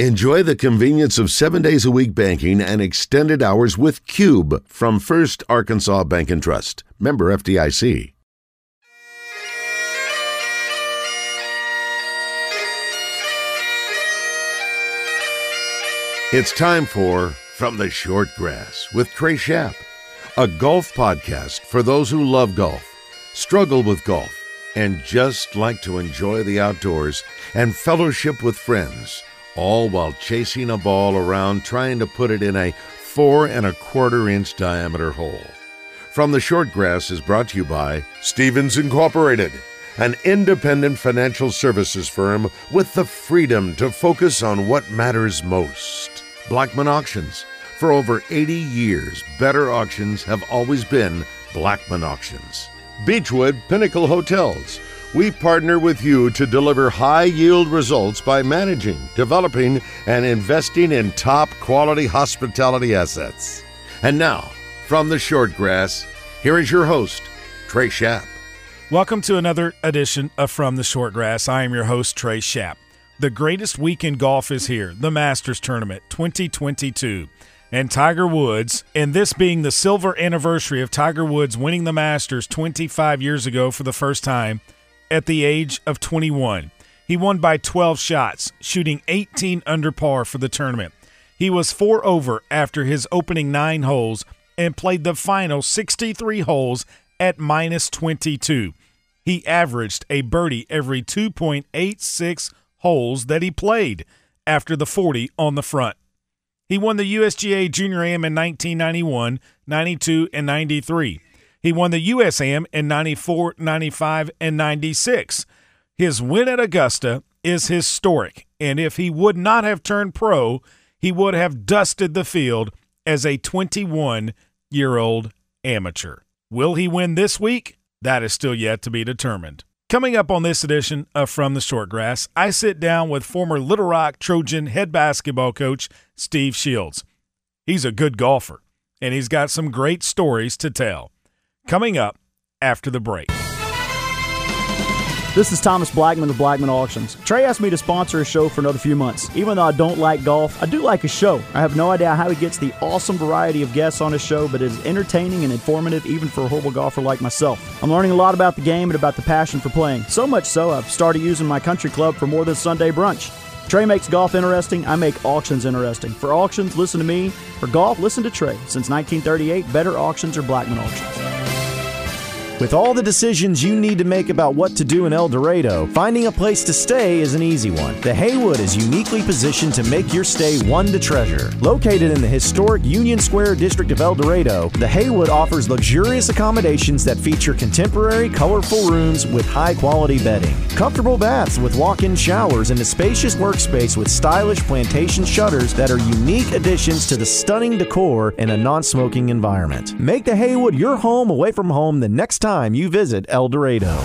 Enjoy the convenience of seven days a week banking and extended hours with Cube from First Arkansas Bank and Trust. Member FDIC. It's time for From the Short Grass with Trey Schaap, a golf podcast for those who love golf, struggle with golf, and just like to enjoy the outdoors and fellowship with friends all while chasing a ball around trying to put it in a four and a quarter inch diameter hole. From the Short Grass is brought to you by Stephens Incorporated, an independent financial services firm with the freedom to focus on what matters most. Blackmon Auctions. For over 80 years, better auctions have always been Blackmon Auctions. Beechwood Pinnacle Hotels we partner with you to deliver high yield results by managing, developing, and investing in top quality hospitality assets. And now, from the short grass, here is your host, Trey Schaap. Welcome to another edition of From the Short Grass. I am your host, Trey Schaap. The greatest week in golf is here, the Masters Tournament 2022 and Tiger Woods, and this being the silver anniversary of Tiger Woods winning the Masters 25 years ago for the first time, at the age of 21. He won by 12 shots, shooting 18 under par for the tournament. He was four over after his opening nine holes and played the final 63 holes at minus 22. He averaged a birdie every 2.86 holes that he played after the 40 on the front. He won the USGA Junior Am in 1991, 92, and 93. He won the USAM in 94, 95, and 96. His win at Augusta is historic, and if he would not have turned pro, he would have dusted the field as a 21 year old amateur. Will he win this week? That is still yet to be determined. Coming up on this edition of From the Shortgrass, I sit down with former Little Rock Trojan head basketball coach Steve Shields. He's a good golfer, and he's got some great stories to tell coming up after the break. This is Thomas Blackmon of Blackmon Auctions. Trey asked me to sponsor a show for another few months. Even though I don't like golf, I do like a show. I have no idea how he gets the awesome variety of guests on his show, but it is entertaining and informative even for a horrible golfer like myself. I'm learning a lot about the game and about the passion for playing. So much so, I've started using my country club for more than Sunday brunch. Trey makes golf interesting. I make auctions interesting. For auctions, listen to me. For golf, listen to Trey. Since 1938, better auctions are Blackmon Auctions. With all the decisions you need to make about what to do in El Dorado, finding a place to stay is an easy one. The Haywood is uniquely positioned to make your stay one to treasure. Located in the historic Union Square district of El Dorado, the Haywood offers luxurious accommodations that feature contemporary, colorful rooms with high quality bedding, comfortable baths with walk in showers, and a spacious workspace with stylish plantation shutters that are unique additions to the stunning decor in a non smoking environment. Make the Haywood your home away from home the next time you visit El Dorado.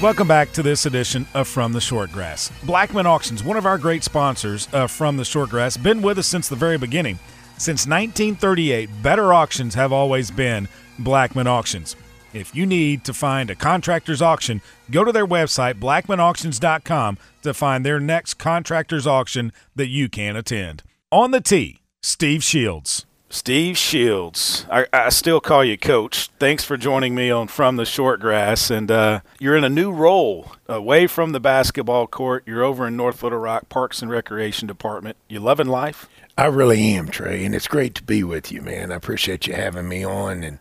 Welcome back to this edition of From the Shortgrass. Blackmon Auctions, one of our great sponsors of From the Shortgrass, been with us since the very beginning. Since 1938, better auctions have always been Blackmon Auctions. If you need to find a contractor's auction, go to their website, blackmonauctions.com, to find their next contractor's auction that you can attend. On the tee, Steve Shields. Steve Shields. I, I, still call you coach. Thanks for joining me on From the Short Grass. And uh, you're in a new role away from the basketball court. You're over in North Little Rock Parks and Recreation Department. You loving life? I really am, Trey, and it's great to be with you, man. I appreciate you having me on. And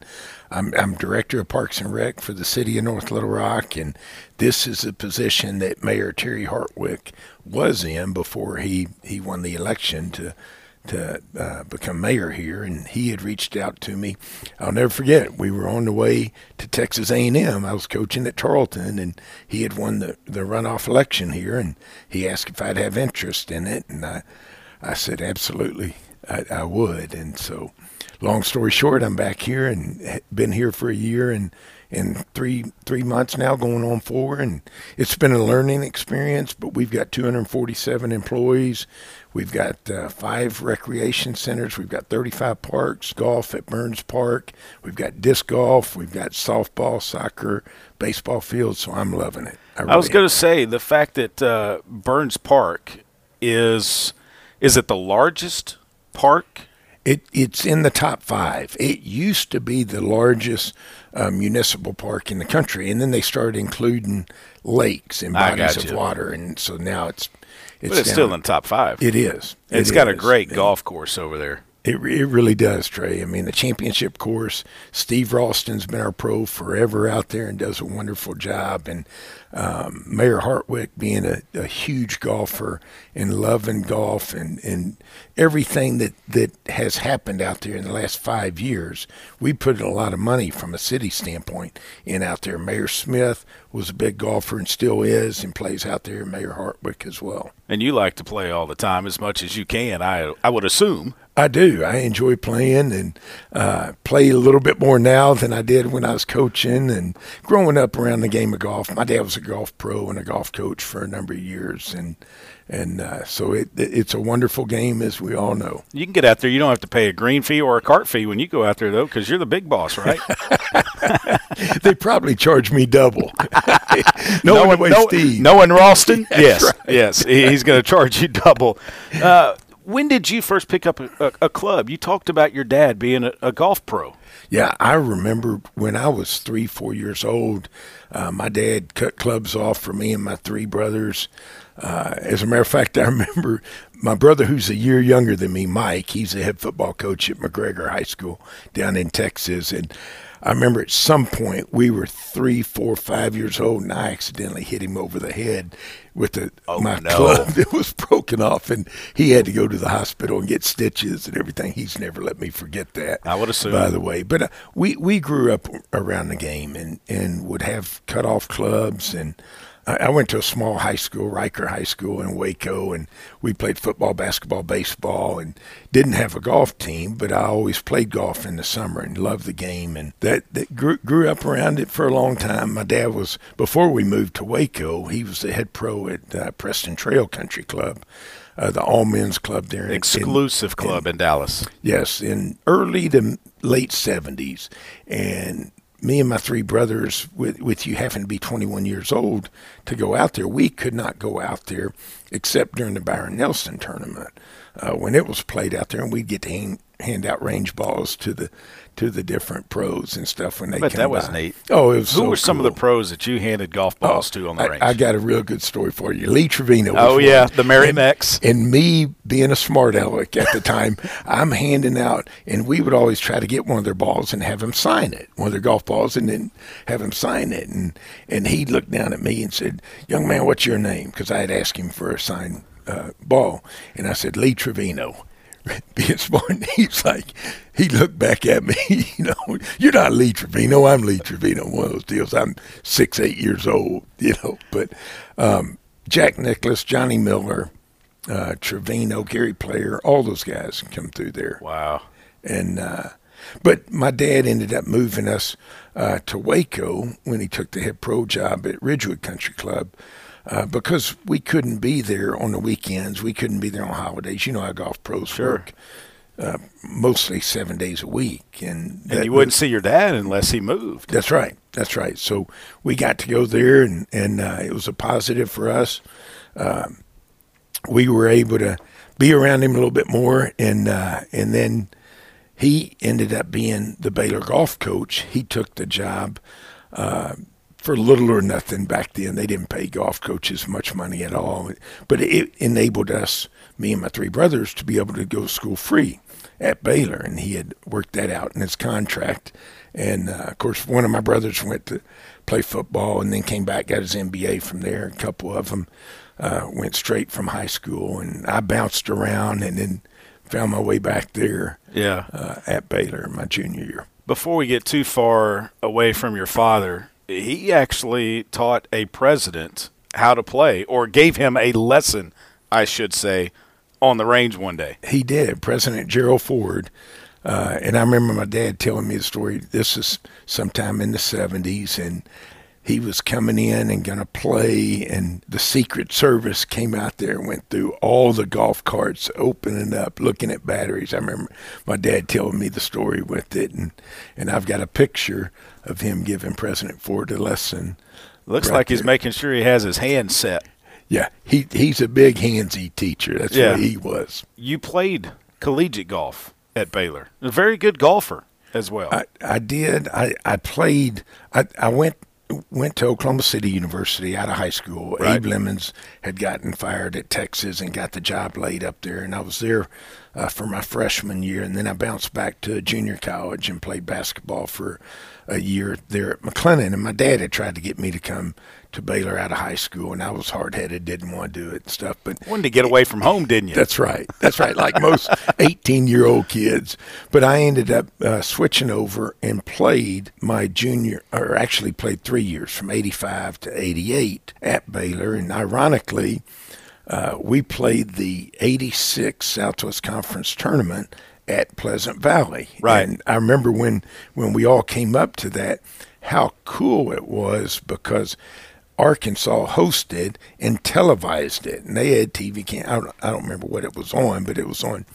I'm, I'm director of Parks and Rec for the city of North Little Rock, and this is a position that Mayor Terry Hartwick was in before he, he won the election to – to uh, become mayor here, and he had reached out to me. I'll never forget. We were on the way to Texas A&M. I was coaching at Tarleton, and he had won the, the runoff election here, and he asked if I'd have interest in it, and I, I said absolutely, I, I would, and so long story short, I'm back here and been here for a year and and three three months now, going on four, and it's been a learning experience. But we've got 247 employees. We've got uh, five recreation centers. We've got 35 parks, golf at Burns Park. We've got disc golf. We've got softball, soccer, baseball fields. So I'm loving it. I, really I was going to say the fact that uh, Burns Park is is it the largest park? It it's in the top five. It used to be the largest uh, municipal park in the country, and then they started including lakes and bodies of water, and so now it's it's, but it's down. still in the top five. It is. It it's got a great golf course over there. It, it really does, Trey. I mean, the championship course, Steve Ralston's been our pro forever out there and does a wonderful job. And um, Mayor Hartwick being a, a, huge golfer and loving golf and, and everything that, that has happened out there in the last five years, we put a lot of money from a city standpoint in out there. Mayor Smith was a big golfer and still is and plays out there, Mayor Hartwick as well. And you like to play all the time as much as you can, I, I would assume. I do. I enjoy playing and uh, play a little bit more now than I did when I was coaching and growing up around the game of golf. My dad was a golf pro and a golf coach for a number of years, and and uh, so it, it's a wonderful game, as we all know. You can get out there. You don't have to pay a green fee or a cart fee when you go out there, though, because you're the big boss, right? they probably charge me double. no, one, no, Steve. No one Ralston? yes, right. yes. He's going to charge you double. Uh, when did you first pick up a, a, a, club? You talked about your dad being a, a, golf pro. Yeah, I remember when I was three, four years old, uh, my dad cut clubs off for me and my three brothers. Uh, as a matter of fact, I remember my brother, who's a year younger than me, Mike. He's a head football coach at McGregor High School down in Texas, and I remember at some point we were three, four, five years old, and I accidentally hit him over the head with the, oh, my no. club that was broken off, and he had to go to the hospital and get stitches and everything. He's never let me forget that. I would assume, by the way. But uh, we we grew up around the game and and would have cut off clubs and I went to a small high school, Reicher High School in Waco, and we played football, basketball, baseball, and didn't have a golf team, but I always played golf in the summer and loved the game, and that, that grew, grew up around it for a long time. My dad was before we moved to Waco, he was the head pro at uh, Preston Trail Country Club. Uh, the all men's club there. Exclusive in, club in, in Dallas. Yes, in early to late 70s. And me and my three brothers, with, with you having to be 21 years old to go out there, we could not go out there except during the Byron Nelson tournament uh, when it was played out there, and we'd get to hang, hand out range balls to the to the different pros and stuff when they but that was by. neat. Oh, it was Who so were some cool. of the pros that you handed golf balls oh, to on the I, range? I got a real good story for you. Lee Trevino. oh one. yeah, the Mary and, And me being a smart aleck at the time, I'm handing out, and we would always try to get one of their balls and have him sign it, one of their golf balls, and then have him sign it. And and he looked down at me and said, "Young man, what's your name?" Because I had asked him for a signed uh, ball, and I said Lee Trevino. being smart. He's like, he looked back at me, you know, you're not Lee Trevino. I'm Lee Trevino. One of those deals. I'm six, eight years old, you know. But um, Jack Nicklaus, Johnny Miller, uh, Trevino, Gary Player, all those guys come through there. Wow. And, uh, but my dad ended up moving us uh, to Waco when he took the head pro job at Ridgewood Country Club uh, because we couldn't be there on the weekends. We couldn't be there on holidays. You know how golf pros sure. work. Uh, mostly seven days a week, and, and you wouldn't was, see your dad unless he moved. That's right. That's right. So we got to go there, and and uh, it was a positive for us. Um, we were able to be around him a little bit more, and uh, and then he ended up being the Baylor golf coach. He took the job uh, for little or nothing back then. They didn't pay golf coaches much money at all, but it enabled us, me and my three brothers, to be able to go to school free at Baylor, and he had worked that out in his contract. And uh, of course, one of my brothers went to play football and then came back, got his MBA from there. A couple of them uh, went straight from high school, and I bounced around and then found my way back there. Yeah, uh, at Baylor my junior year. Before we get too far away from your father, he actually taught a president how to play or gave him a lesson, I should say, on the range one day. He did. President Gerald Ford Uh, and I remember my dad telling me the story. This is sometime in the 70s, and he was coming in and going to play, and the Secret Service came out there and went through all the golf carts, opening up, looking at batteries. I remember my dad telling me the story with it, and, and I've got a picture of him giving President Ford a lesson. Looks right like he's there. making sure he has his hand set. Yeah, he he's a big handsy teacher. That's Yeah. what he was. You played collegiate golf at Baylor. A very good golfer as well. I, I did. I, I played. I, I went went to Oklahoma City University out of high school. Right. Abe Lemons had gotten fired at Texas and got the job laid up there, and I was there uh, for my freshman year, and then I bounced back to junior college and played basketball for a year there at McLennan. And my dad had tried to get me to come to Baylor out of high school, and I was hard headed, didn't want to do it and stuff. But Wanted to get away from home, didn't you? that's right. That's right. Like most 18 year old kids. But I ended up uh, switching over and played my junior, or actually played three years from 85 to 88 at Baylor. And ironically, uh, we played the 86 Southwest Conference tournament at Pleasant Valley. Right. And I remember when, when we all came up to that, how cool it was because Arkansas hosted and televised it, and they had TV. Can I don't, I don't remember what it was on, but it was on,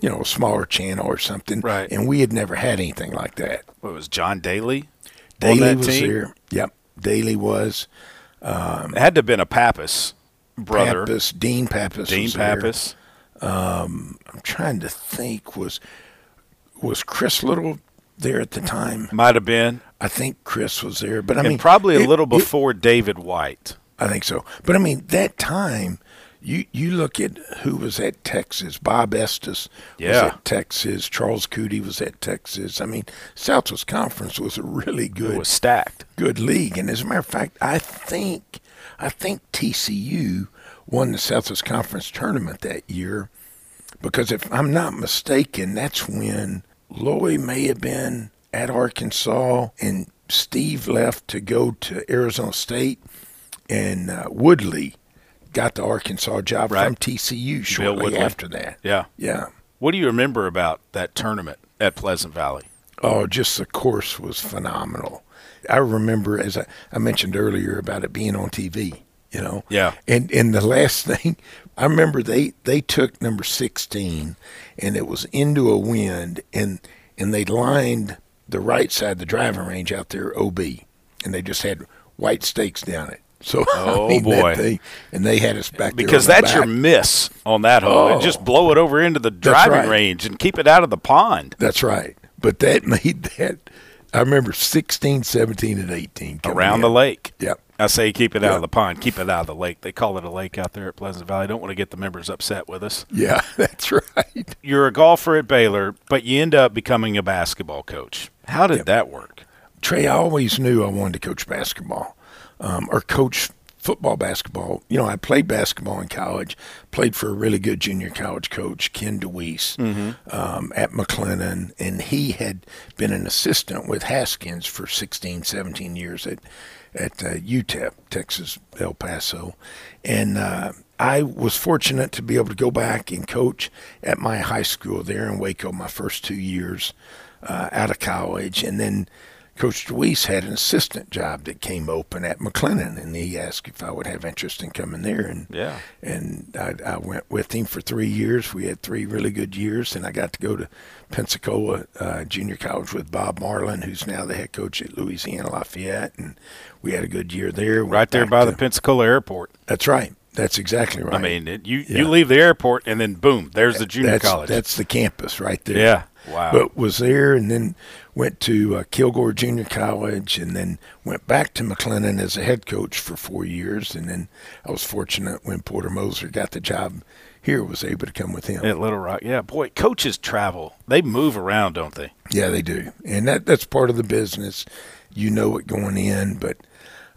you know, a smaller channel or something. Right. And we had never had anything like that. What was John Daly? Daly was team? there. Yep. Daly was. It had to have been a Pappas brother. Pappas, Dean Pappas. Dean was. Pappas. Um, I'm trying to think. Was was Chris Little there at the time? Might have been. I think Chris was there, but I and mean, probably a it- little it- before David White. I think so. But I mean, that time, you you look at who was at Texas. Bob Estes was Yeah. at Texas. Charles Cootie was at Texas. I mean, Southwest Conference was a really It good was stacked. good league. And as a matter of fact, I think I think TCU won the Southwest Conference tournament that year because if I'm not mistaken, that's when Loy may have been at Arkansas and Steve left to go to Arizona State and uh, Woodley got the Arkansas job from Right. TCU shortly after that. Yeah. Yeah. What do you remember about that tournament at Pleasant Valley? Oh, just the course was phenomenal. I remember, as I, I mentioned earlier, about it being on TV. You know, Yeah. And and the last thing, I remember they they took number sixteen, and it was into a wind, and and they lined the right side of the driving range out there OB, and they just had white stakes down it. So Oh, I mean, boy. thing- and they had us back Because that's your miss on that hole. Oh. Just blow it over into the driving right. range and keep it out of the pond That's right. But that made that. I remember 16, 17, and 18. around in. the lake. Yep. I say keep it out Yeah. of the pond. Keep it out of the lake. They call it a lake out there at Pleasant Valley. Don't want to get the members upset with us. Yeah, that's right. You're a golfer at Baylor, but you end up becoming a basketball coach. How did that work? Trey, I always knew I wanted to coach basketball um, or coach football basketball. You know, I played basketball in college, played for a really good junior college coach, Ken DeWeese, um, at McLennan, and he had been an assistant with Haskins for 16, 17 years at at uh, UTEP, Texas, El Paso, and uh, I was fortunate to be able to go back and coach at my high school there in Waco my first two years uh, out of college, and then Coach DeWeese had an assistant job that came open at McLennan, and he asked if I would have interest in coming there, and Yeah. and I, I went with him for three years. We had three really good years, and I got to go to Pensacola uh, Junior College with Bob Marlin, who's now the head coach at Louisiana Lafayette, and we had a good year there. Went Right there by the Pensacola airport. That's right. That's exactly right. I mean, it, you Yeah. you leave the airport and then boom, there's the junior that's, college. That's the campus right there. Yeah. Wow. But was there and then went to uh, Kilgore Junior College and then went back to McLennan as a head coach for four years. And then I was fortunate when Porter Moser got the job here, was able to come with him. at Little Rock. Yeah, boy, coaches travel. They move around, don't they? Yeah, they do, and that that's part of the business. You know it going in, but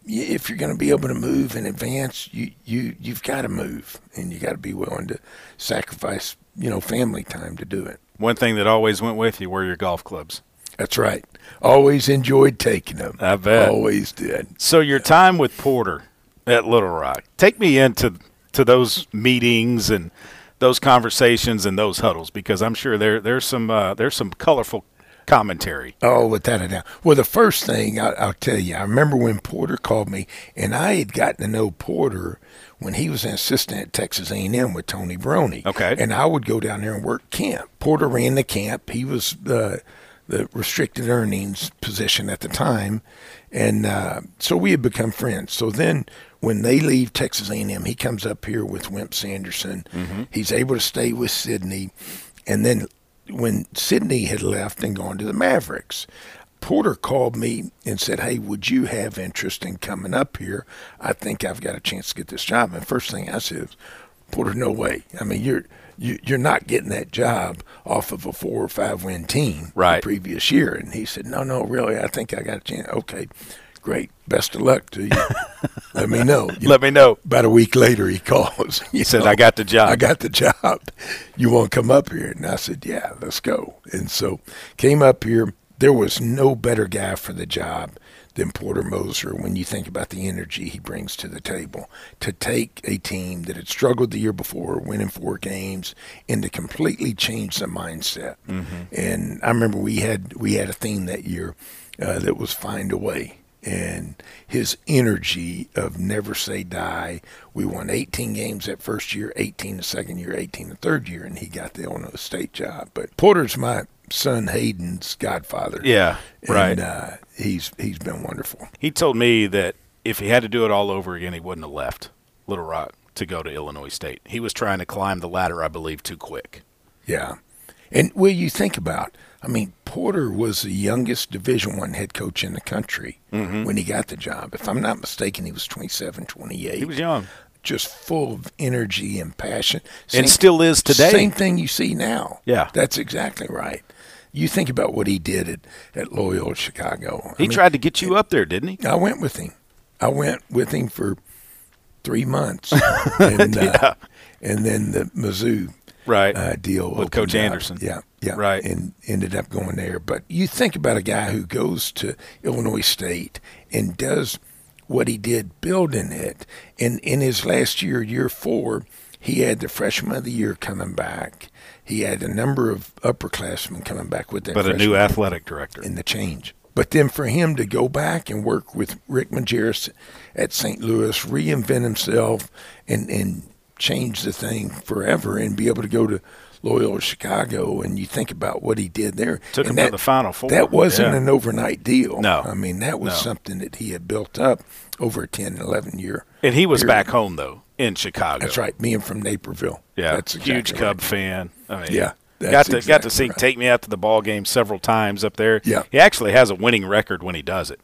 if you're going to be able to move in advance, you you you've got to move, and you got to be willing to sacrifice, you know, family time to do it. One thing that always went with you were your golf clubs. That's right. Always enjoyed taking them. I bet. Always did. So your time with Porter at Little Rock. Take me into to those meetings and those conversations and those huddles because I'm sure there there's some uh, there's some colorful commentary. Oh, without a doubt. Well, the first thing I, I'll tell you, I remember when Porter called me, and I had gotten to know Porter when he was an assistant at Texas A&M with Tony Barone. Okay. And I would go down there and work camp. Porter ran the camp. He was the the restricted earnings position at the time, and uh, so we had become friends. So then, when they leave Texas A&M, he comes up here with Wimp Sanderson. He's able to stay with Sidney, and then when Sidney had left and gone to the Mavericks, Porter called me and said, "Hey, would you have interest in coming up here? I think I've got a chance to get this job." And first thing I said "Porter, no way. I mean, you're you, you're not getting that job off of a four or five win team Right. the previous year." And he said, "No, no, really. I think I got a chance. Okay, great. Best of luck to you. Let me know." You Let me know. about a week later, he calls. He said, "I got the job." I got the job. You want to come up here? And I said, yeah, let's go. And so came up here. There was no better guy for the job than Porter Moser when you think about the energy he brings to the table. To take a team that had struggled the year before, winning four games, and to completely change the mindset. And I remember we had we had a theme that year uh, that was find a way and his energy of never say die. We won 18 games that first year, 18 the second year, 18 the third year, and he got the Illinois State job. But Porter's my son Hayden's godfather. Yeah, right. Uh, he's he's been wonderful. He told me that if he had to do it all over again, he wouldn't have left Little Rock to go to Illinois State. He was trying to climb the ladder, I believe, too quick. Yeah. And well, you think about, I mean, Porter was the youngest Division One head coach in the country when he got the job. If I'm not mistaken, he was 27, 28. He was young. just full of energy and passion. And still is today. Same thing you see now. Yeah. That's exactly right. You think about what he did at, at Loyola Chicago. I He mean, tried to get you up there, didn't he? I went with him. I went with him for three months. and, uh, and then the Mizzou Right. uh, deal With Coach up. Anderson. Yeah, yeah, Right. and ended up going there. But you think about a guy who goes to Illinois State and does what he did, building it. And in his last year, year four, he had the freshman of the year coming back. He had a number of upperclassmen coming back with that. But a new athletic director. in the change. But then for him to go back and work with Rick Majerus at St. Louis, reinvent himself, and and change the thing forever, and be able to go to Loyola Chicago, and you think about what he did there. Took and him to the Final Four. That wasn't Yeah. an overnight deal. No. I mean that was No. something that he had built up over a 10, 11 year. And he was period. back home though in Chicago. That's right. Being from Naperville. Yeah, that's huge exactly Cub right. fan. I mean, Yeah, got to got to see right. take me out to the ball game several times up there. Yeah. he actually has a winning record when he does it.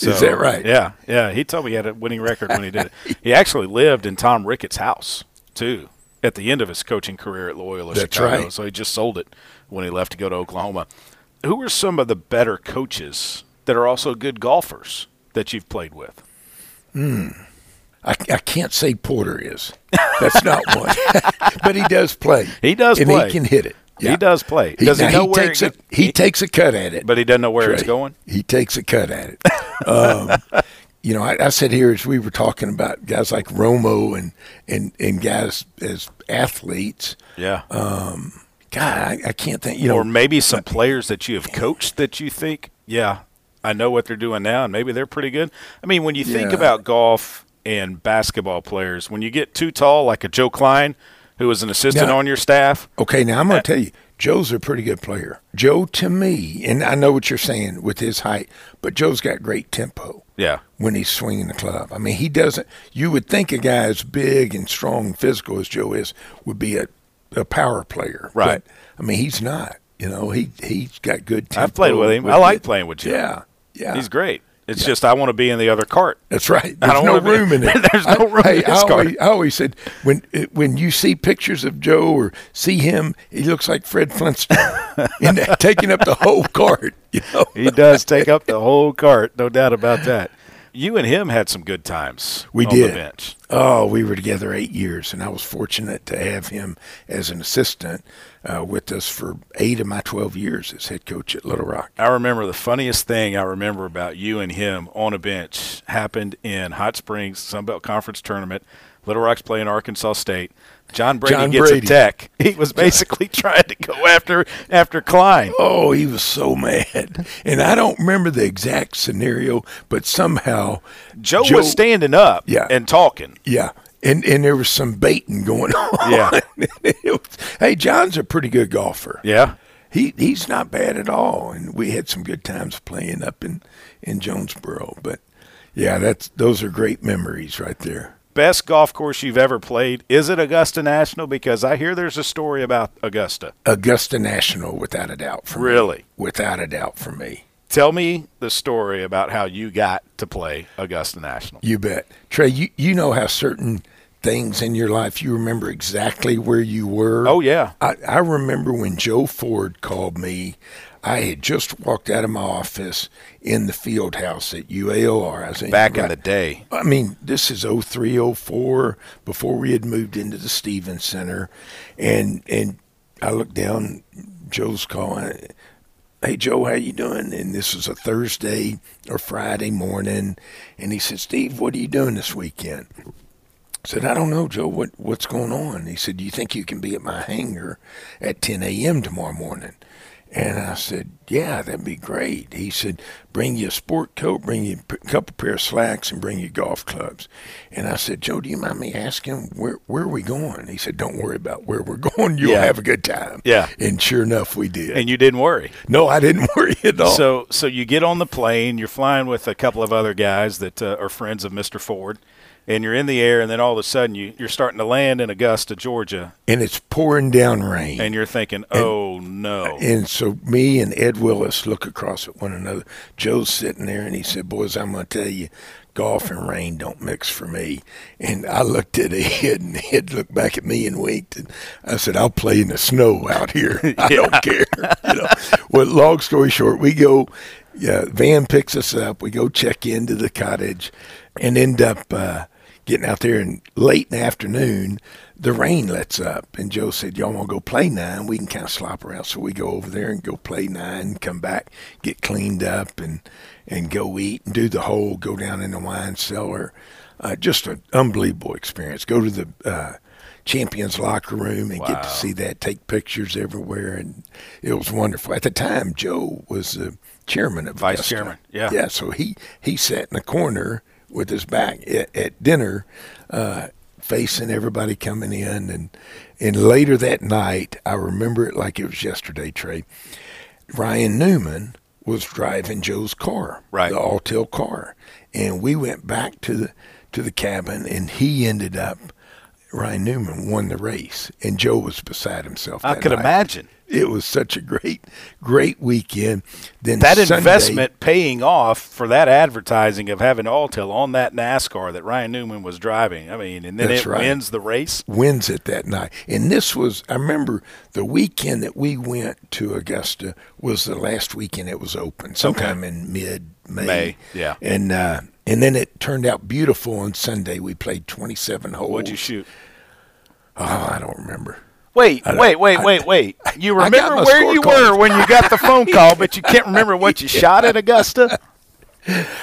Is that right? Yeah, yeah. He told me he had a winning record when he did it. He actually lived in Tom Ricketts' house too at the end of his coaching career at Loyola That's Chicago. right. So he just sold it when he left to go to Oklahoma. Who are some of the better coaches that are also good golfers that you've played with? I, I can't say Porter is. That's not one. but he does play. He does and play. he can hit it. He does play. He, Does he now, know where takes it a, he, he- takes a cut at it, But he doesn't know where it's going. He takes a cut at it. um, you know, I, I said here as we were talking about guys like Romo and and and guys as athletes. Yeah. Um, God, I, I can't think. You know, or maybe some players that you have coached that you think, yeah, I know what they're doing now, and maybe they're pretty good. I mean, when you think Yeah. about golf and basketball players, when you get too tall, like a Joe Kleine, who was an assistant Now- on your staff, Okay, now I'm going to uh, tell you, Joe's a pretty good player. Joe, to me, and I know what you're saying with his height, but Joe's got great tempo yeah, when he's swinging the club. I mean, he doesn't. You would think a guy as big and strong and physical as Joe is would be a, a power player, Right. But, I mean, he's not. You know, he he's got good. Tempo I've played with him. I like it. playing with Joe. Yeah, yeah, he's great. It's just I want to be in the other cart. That's right. I don't no wanna be- room in it. There's no I- room hey, in this I car. always, I always said when when you see pictures of Joe or see him, he looks like Fred Flintstone, and taking up the whole cart. You know. He does take up the whole cart, no doubt about that. You and him had some good times. We on did. the bench. Oh, we were together eight years, and I was fortunate to have him as an assistant uh, with us for eight of my twelve years as head coach at Little Rock. I remember the funniest thing I remember about you and him on a bench happened in Hot Springs Sunbelt Conference tournament. Little Rock's playing Arkansas State. John Brady John gets Brady. a tech. He was basically trying to go after after Kleine. Oh, he was so mad. And I don't remember the exact scenario, but somehow Joe, was standing up Yeah. and talking. Yeah. And and there was some baiting going on. Yeah. Was- hey, John's a pretty good golfer. Yeah. He he's not bad at all. And we had some good times playing up in, in Jonesboro. But yeah, that's those are great memories right there. Best golf course you've ever played? Is it Augusta National? Because I hear there's a story about Augusta. Augusta National, without a doubt for me. Really? Without a doubt for me. Tell me the story about how you got to play Augusta National. You bet. Trey, you, you know how certain things in your life you remember exactly where you were. Oh, yeah. I, I remember when Joe Ford called me. I had just walked out of my office in the field house at UALR. I was Back in the day. I mean, this is 03, 04, before we had moved into the Stephens Center. And and I looked down, Joe's calling. Hey Joe, how you doing? And this was a Thursday or Friday morning, and he said, "Steve, what are you doing this weekend?" I said, "I don't know, Joe. What what's going on?" He said, "Do you think you can be at my hangar at 10 a.m. tomorrow morning?" And I said, "Yeah, that'd be great." He said, "Bring you a sport coat, bring you a couple pair of slacks, and bring you golf clubs." And I said, "Joe, do you mind me asking where where are we going?" He said, "Don't worry about where we're going. You'll Yeah. have a good time." Yeah. And sure enough, we did. And you didn't worry. no, I didn't worry at all. So, so you get on the plane. You're flying with a couple of other guys that uh, are friends of Mr. Ford, and you're in the air. And then all of a sudden, you you're starting to land in Augusta, Georgia, and it's pouring down rain. and you're thinking, "Oh no!" And so me and Ed Willis look across at one another. Joe's sitting there and he said, Boys, I'm going to tell you, golf and rain don't mix for me. And I looked at Ed and Ed looked back at me and winked. And I said, I'll play in the snow out here. I don't care. You know? Well, long story short, we go, yeah, van picks us up. We go check into the cottage and end up uh, getting out there. And late in the afternoon, the rain lets up. And Joe said, Y'all want to go play nine? We can kind of slop around. So we go over there and go play nine, come back, get cleaned up, and, and go eat and do the whole, go down in the wine cellar. Uh, just an unbelievable experience. Go to the uh, champions locker room and get to see that, take pictures everywhere. And it was wonderful. At the time, Joe was the chairman of Vice Augusta. chairman, yeah. Yeah, so he, he sat in the corner with his back at, at dinner, uh, facing everybody coming in. And, and later that night, I remember it like it was yesterday, Trey. Ryan Newman was driving Joe's car, Right. the Alltel car, and we went back to the to the cabin, and he ended up. Ryan Newman won the race, and Joe was beside himself. I could night. imagine It was such a great, great weekend. Then that Sunday- investment paying off for that advertising of having Alltel on that NASCAR that Ryan Newman was driving. I mean, and then it right. wins the race. wins it that night. And this was, I remember the weekend that we went to Augusta was the last weekend it was open, sometime in mid May. May, yeah. And uh, and then it turned out beautiful on Sunday. We played 27 holes. What'd you shoot? Oh, I don't remember. Wait, wait, wait, I- wait, wait. You remember where you were when you got the phone call, but you can't remember what you shot at Augusta?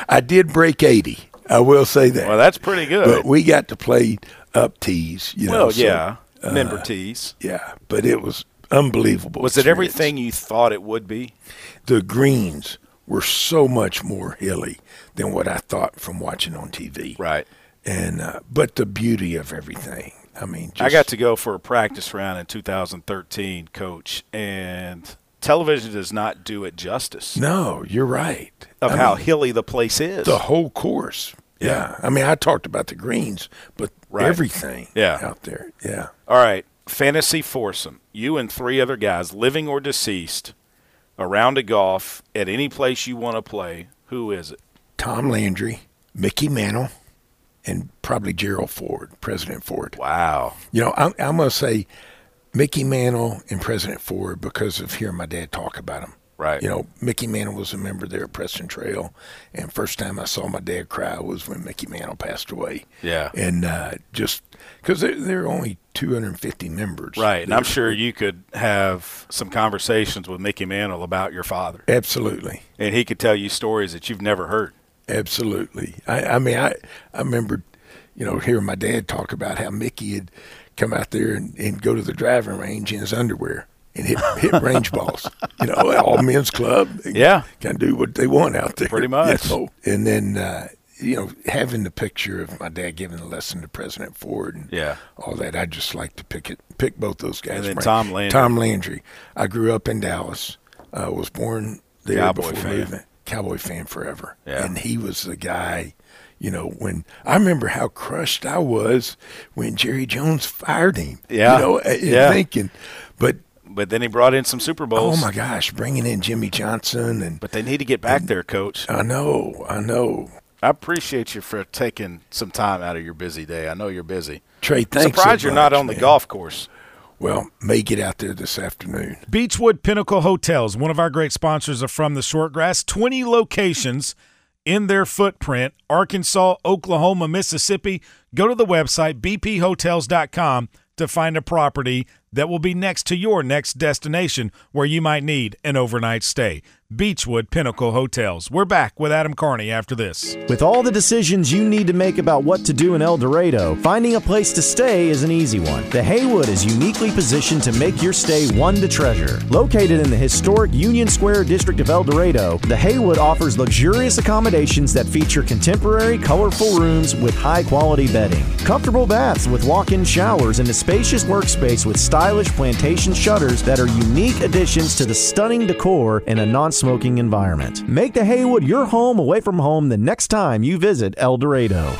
I did break 80. I will say that. Well, that's pretty good. but we got to play up tees. You know, well, so, yeah. Member tees. yeah. But it was unbelievable. Was it everything you thought it would be? the greens were so much more hilly than what I thought from watching on TV. Right. And uh, but the beauty of everything. I mean, I got to go for a practice round in 2013, coach, and television does not do it justice no. You're right. of I how mean, hilly the place is. the whole course. Yeah. I mean, I talked about the greens, but Right. everything. Yeah. out there. Yeah. All right, fantasy foursome. You and three other guys, living or deceased, around a golf at any place you want to play. Who is it? Tom Landry, Mickey Mantle, and probably Gerald Ford, President Ford. Wow. You know, I'm, I'm going to say Mickey Mantle and President Ford because of hearing my dad talk about him. Right. You know, Mickey Mantle was a member there at Preston Trail, and first time I saw my dad cry was when Mickey Mantle passed away. Yeah. And uh, just because there, there are only 250 members. Right, and. I'm sure you could have some conversations with Mickey Mantle about your father, Absolutely. and he could tell you stories that you've never heard. Absolutely. I, I mean, I I remember, you know, hearing my dad talk about how Mickey had come out there and, and go to the driving range in his underwear and hit hit range balls. You know, all men's club. Yeah, can do what they want out there. Pretty much. You know? And then uh, you know, having the picture of my dad giving the lesson to President Ford and yeah. all that, I just like to pick it, pick both those guys. And then Right. Tom Landry. Tom Landry. I grew up in Dallas. Uh, was born there Cowboy before fan. moving. Cowboy fan forever. Yeah. And he was the guy. You know, when I remember how crushed I was when Jerry Jones fired him. Yeah. You know, Yeah. thinking, but But then he brought in some Super Bowls. oh my gosh, bringing in Jimmy Johnson and But they need to get back there, Coach. I know, I know. I appreciate you for taking some time out of your busy day. I know you're busy. Trey, thanks. so Surprised you're not much, on the golf course. Well, may get out there this afternoon. Beechwood Pinnacle Hotels, one of our great sponsors of From the Shortgrass, 20 locations in their footprint Arkansas, Oklahoma, Mississippi. Go to the website bphotels.com to find a property that will be next to your next destination where you might need an overnight stay. Beechwood Pinnacle Hotels. We're back with Adam Carney after this. With all the decisions you need to make about what to do in El Dorado, finding a place to stay is an easy one. The Haywood is uniquely positioned to make your stay one to treasure. Located in the historic Union Square district of El Dorado, the Haywood offers luxurious accommodations that feature contemporary, colorful rooms with high quality bedding, comfortable baths with walk in showers, and a spacious workspace with stylish plantation shutters that are unique additions to the stunning decor in a non smoking environment. Make the Haywood your home away from home the next time you visit El Dorado.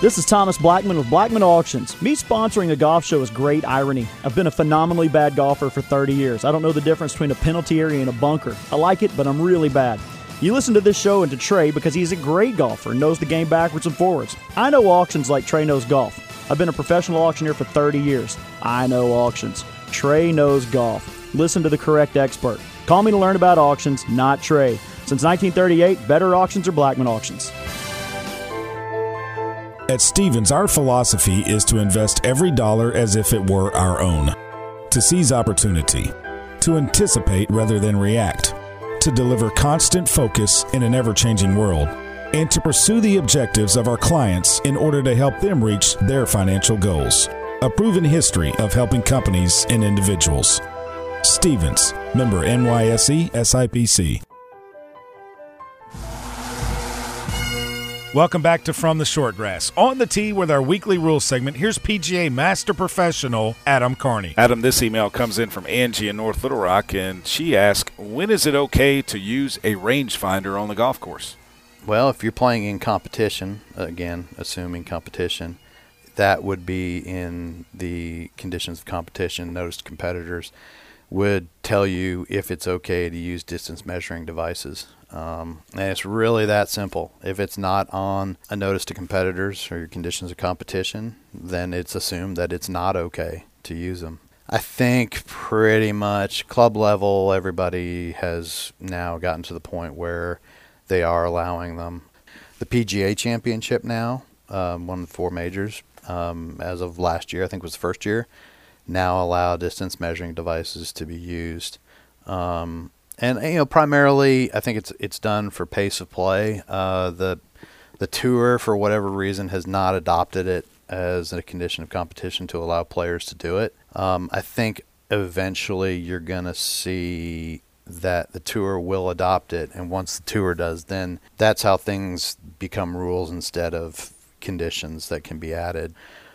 This is Thomas Blackmon with Blackmon Auctions. Me sponsoring a golf show is great irony. I've been a phenomenally bad golfer for 30 years. I don't know the difference between a penalty area and a bunker. I like it, but I'm really bad. You listen to this show and to Trey because he's a great golfer and knows the game backwards and forwards. I know auctions like Trey knows golf. I've been a professional auctioneer for 30 years. I know auctions. Trey knows golf. Listen to the correct expert. Call me to learn about auctions, not Trey. Since 1938, better auctions are Blackmon Auctions. At Stephens, our philosophy is to invest every dollar as if it were our own, to seize opportunity, to anticipate rather than react, to deliver constant focus in an ever changing world, and to pursue the objectives of our clients in order to help them reach their financial goals. A proven history of helping companies and individuals. Stephens, member NYSE SIPC. Welcome back to From the Shortgrass. On the tee with our weekly rules segment, here's PGA Master Professional Adam Carney. Adam, this email comes in from Angie in North Little Rock, and she asks, when is it okay to use a rangefinder on the golf course? Well, if you're playing in competition, again, assuming competition, that would be in the conditions of competition. Notice competitors would tell you if it's okay to use distance measuring devices. Um, and it's really that simple. If it's not on a notice to competitors or your conditions of competition, then it's assumed that it's not okay to use them. I think pretty much club level, everybody has now gotten to the point where they are allowing them. The PGA Championship now, um, one of the four majors, um, as of last year, I think was the first year, now allow distance measuring devices to be used. Um, and you know, primarily, I think it's it's done for pace of play. Uh, the the tour, for whatever reason, has not adopted it as a condition of competition to allow players to do it. Um, I think eventually you're to see that the tour will adopt it, and once the tour does, then that's how things become rules instead of conditions that can be added.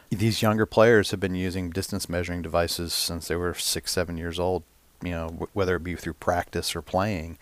These younger players have been using distance measuring devices since they were six, seven years old. You know, w- whether it be through practice or playing,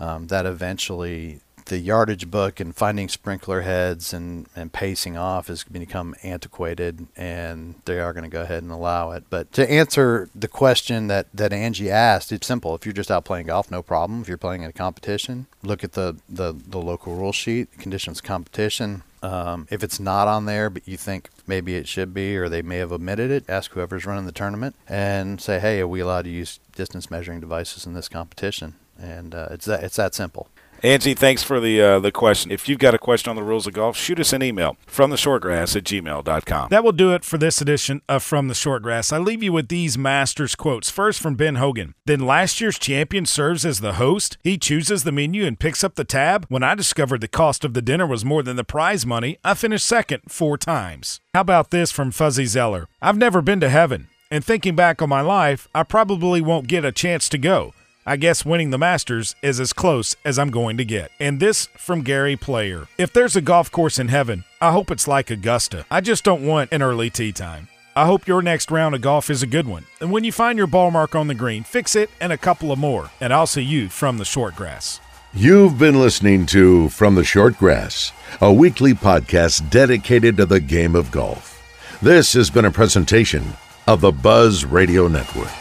um, that eventually the yardage book and finding sprinkler heads and, and pacing off has become antiquated and they are going to go ahead and allow it. But to answer the question that, that Angie asked, it's simple. If you're just out playing golf, no problem. If you're playing in a competition, look at the, the, the local rule sheet, conditions of competition. Um, if it's not on there, but you think maybe it should be, or they may have omitted it, ask whoever's running the tournament and say, hey, are we allowed to use distance measuring devices in this competition? And uh, it's that it's that simple. Angie, thanks for the uh, the question. If you've got a question on the rules of golf, shoot us an email from the shortgrass at gmail.com. That will do it for this edition of From the Shortgrass. I leave you with these Masters quotes. First from Ben Hogan. Then last year's champion serves as the host. He chooses the menu and picks up the tab. When I discovered the cost of the dinner was more than the prize money, I finished second four times. How about this from Fuzzy Zoeller? I've never been to heaven, and thinking back on my life, I probably won't get a chance to go. I guess winning the Masters is as close as I'm going to get. And this from Gary Player. If there's a golf course in heaven, I hope it's like Augusta. I just don't want an early tee time. I hope your next round of golf is a good one. And when you find your ball mark on the green, fix it and a couple of more. And I'll see you from the short grass. You've been listening to From the Short Grass, a weekly podcast dedicated to the game of golf. This has been a presentation of the Buzz Radio Network.